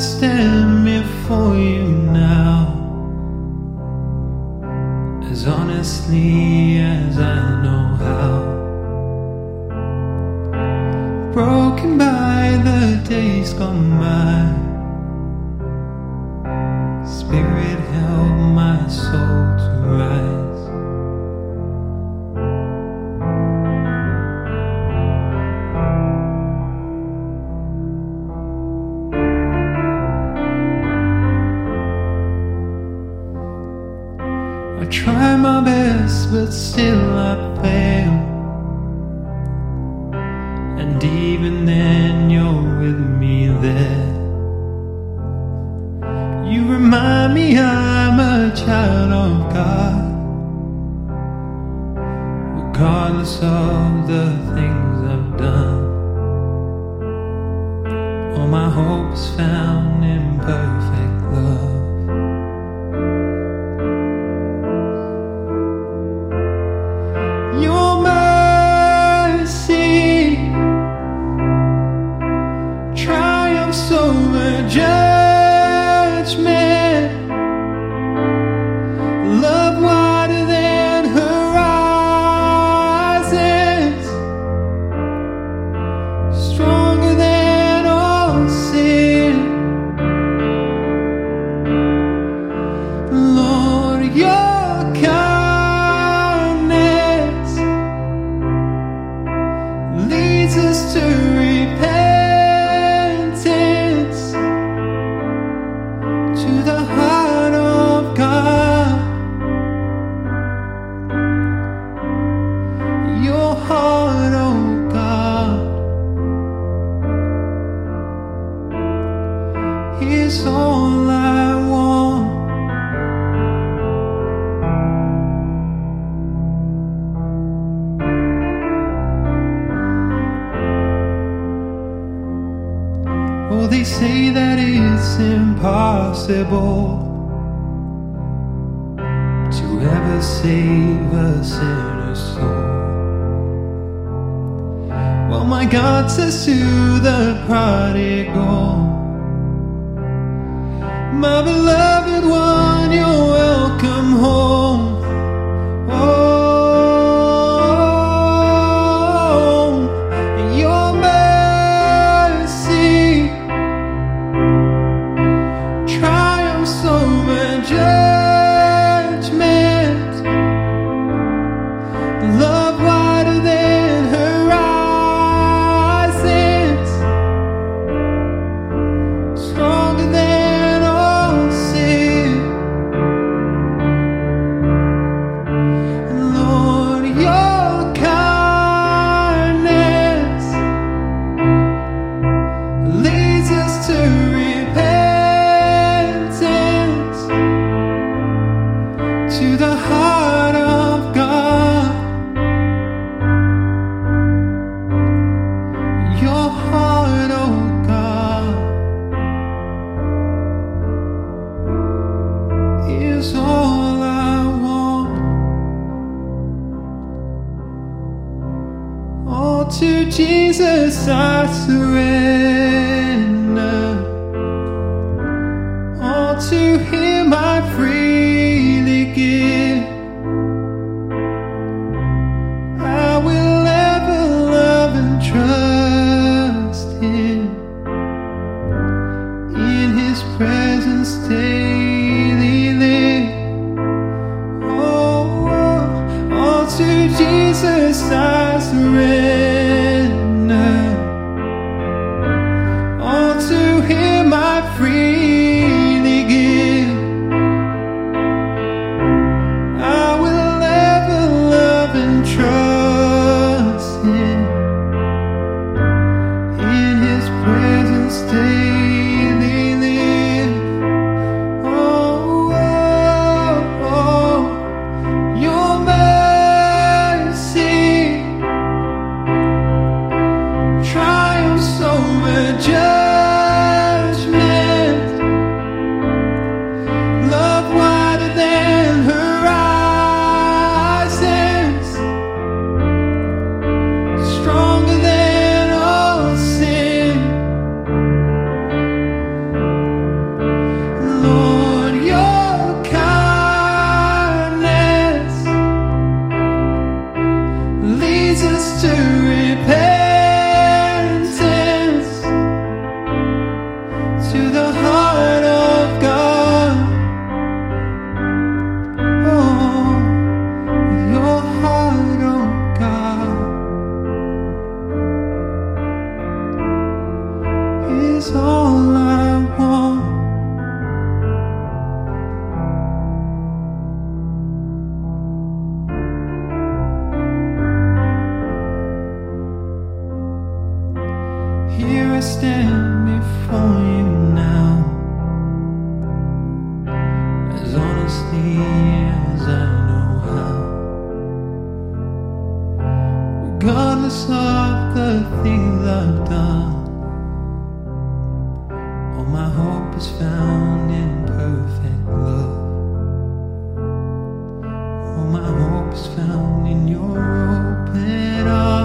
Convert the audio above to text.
stand before you now as honestly as I know how. Broken by the days gone by, my best, but still I fail. And even then, you're with me there. You remind me I'm a child of God, regardless of the things I've done. All my hope's found judgment. Love wider than horizons, stronger than all sin. Lord, your kindness leads us to Oh, they say that it's impossible to ever save a sinner's soul. Well, my God says to the prodigal, My beloved one, you're welcome home. To Jesus I surrender. All to Him Here I stand before you now, as honestly as I know how. Regardless of the things I've done, all my hope is found in perfect love. All my hope is found in your open arms.